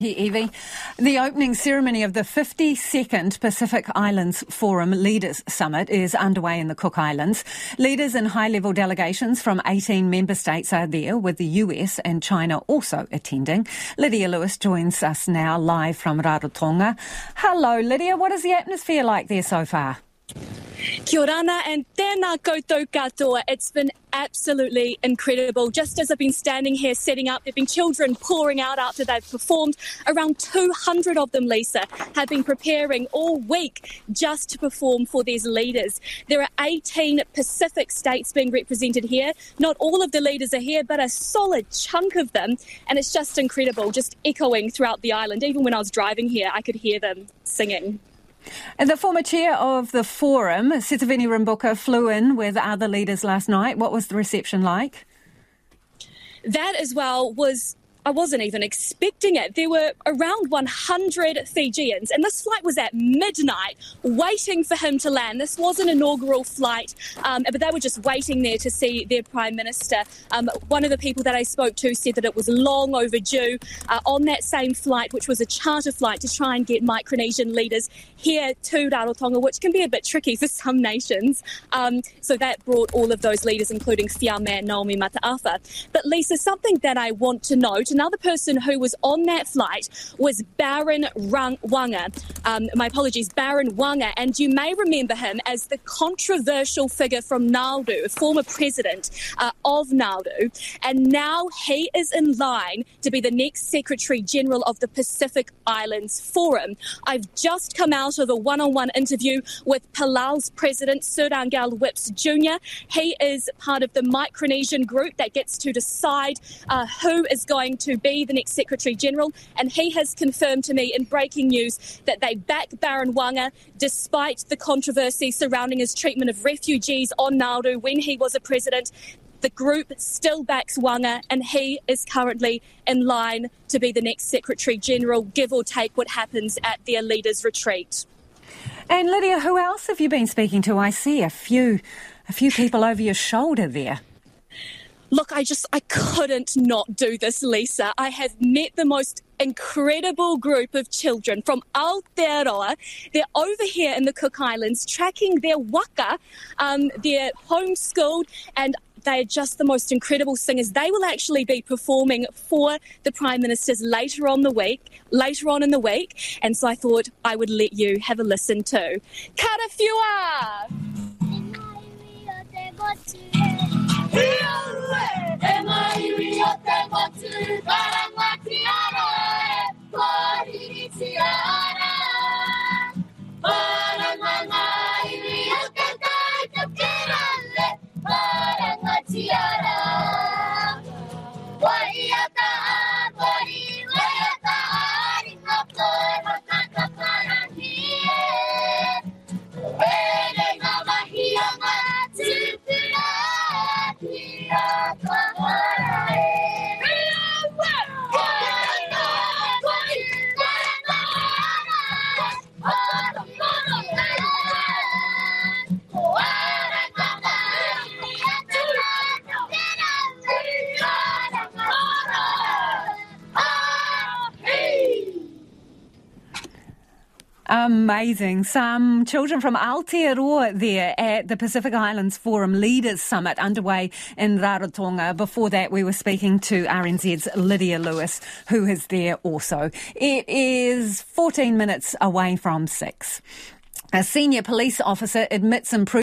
Hey, Evie. The opening ceremony of the 52nd Pacific Islands Forum Leaders Summit is underway in the Cook Islands. Leaders and high level delegations from 18 member states are there, with the US and China also attending. Lydia Lewis joins us now live from Rarotonga. Hello, Lydia. What is the atmosphere like there so far? Kia ora and tēnā koutou katoa. It's been absolutely incredible. Just as I've been standing here setting up, there have been children pouring out after they've performed. Around 200 of them, Lisa, have been preparing all week just to perform for these leaders. There are 18 Pacific states being represented here. Not all of the leaders are here, but a solid chunk of them. And it's just incredible, just echoing throughout the island. Even when I was driving here, I could hear them singing. And the former chair of the forum, Sitiveni Rabuka, flew in with other leaders last night. What was the reception like? That as well was I wasn't even expecting it. There were around 100 Fijians, and this flight was at midnight waiting for him to land. This was an inaugural flight, um, but they were just waiting there to see their Prime Minister. Um, one of the people that I spoke to said that it was long overdue uh, on that same flight, which was a charter flight to try and get Micronesian leaders here to Rarotonga, which can be a bit tricky for some nations. Um, so that brought all of those leaders, including Fiamē Naomi Mataafa. But Lisa, something that I want to note, another person who was on that flight was Baron Waqa. Um, my apologies, Baron Waqa. And you may remember him as the controversial figure from Nauru, former president uh, of Nauru. And now he is in line to be the next Secretary General of the Pacific Islands Forum. I've just come out of a one on one interview with Palau's president, Surangel Whipps Jr. He is part of the Micronesian group that gets to decide uh, who is going to be the next Secretary General, and he has confirmed to me in breaking news that they back Baron Waqa despite the controversy surrounding his treatment of refugees on Nauru when he was a president. The group still backs Waqa, and he is currently in line to be the next Secretary General, give or take what happens at their leaders' retreat. And Lydia, who else have you been speaking to? I see a few, a few people over your shoulder there. Look, I just, I couldn't not do this, Lisa. I have met the most incredible group of children from Aotearoa. They're over here in the Cook Islands tracking their waka. Um, they're homeschooled and they are just the most incredible singers. They will actually be performing for the Prime Ministers later on the week, later on in the week. And so I thought I would let you have a listen to. Karafiua! Amazing. Some children from Aotearoa there at the Pacific Islands Forum Leaders Summit underway in Rarotonga. Before that, we were speaking to RNZ's Lydia Lewis, who is there also. It is 14 minutes away from six. A senior police officer admits improvement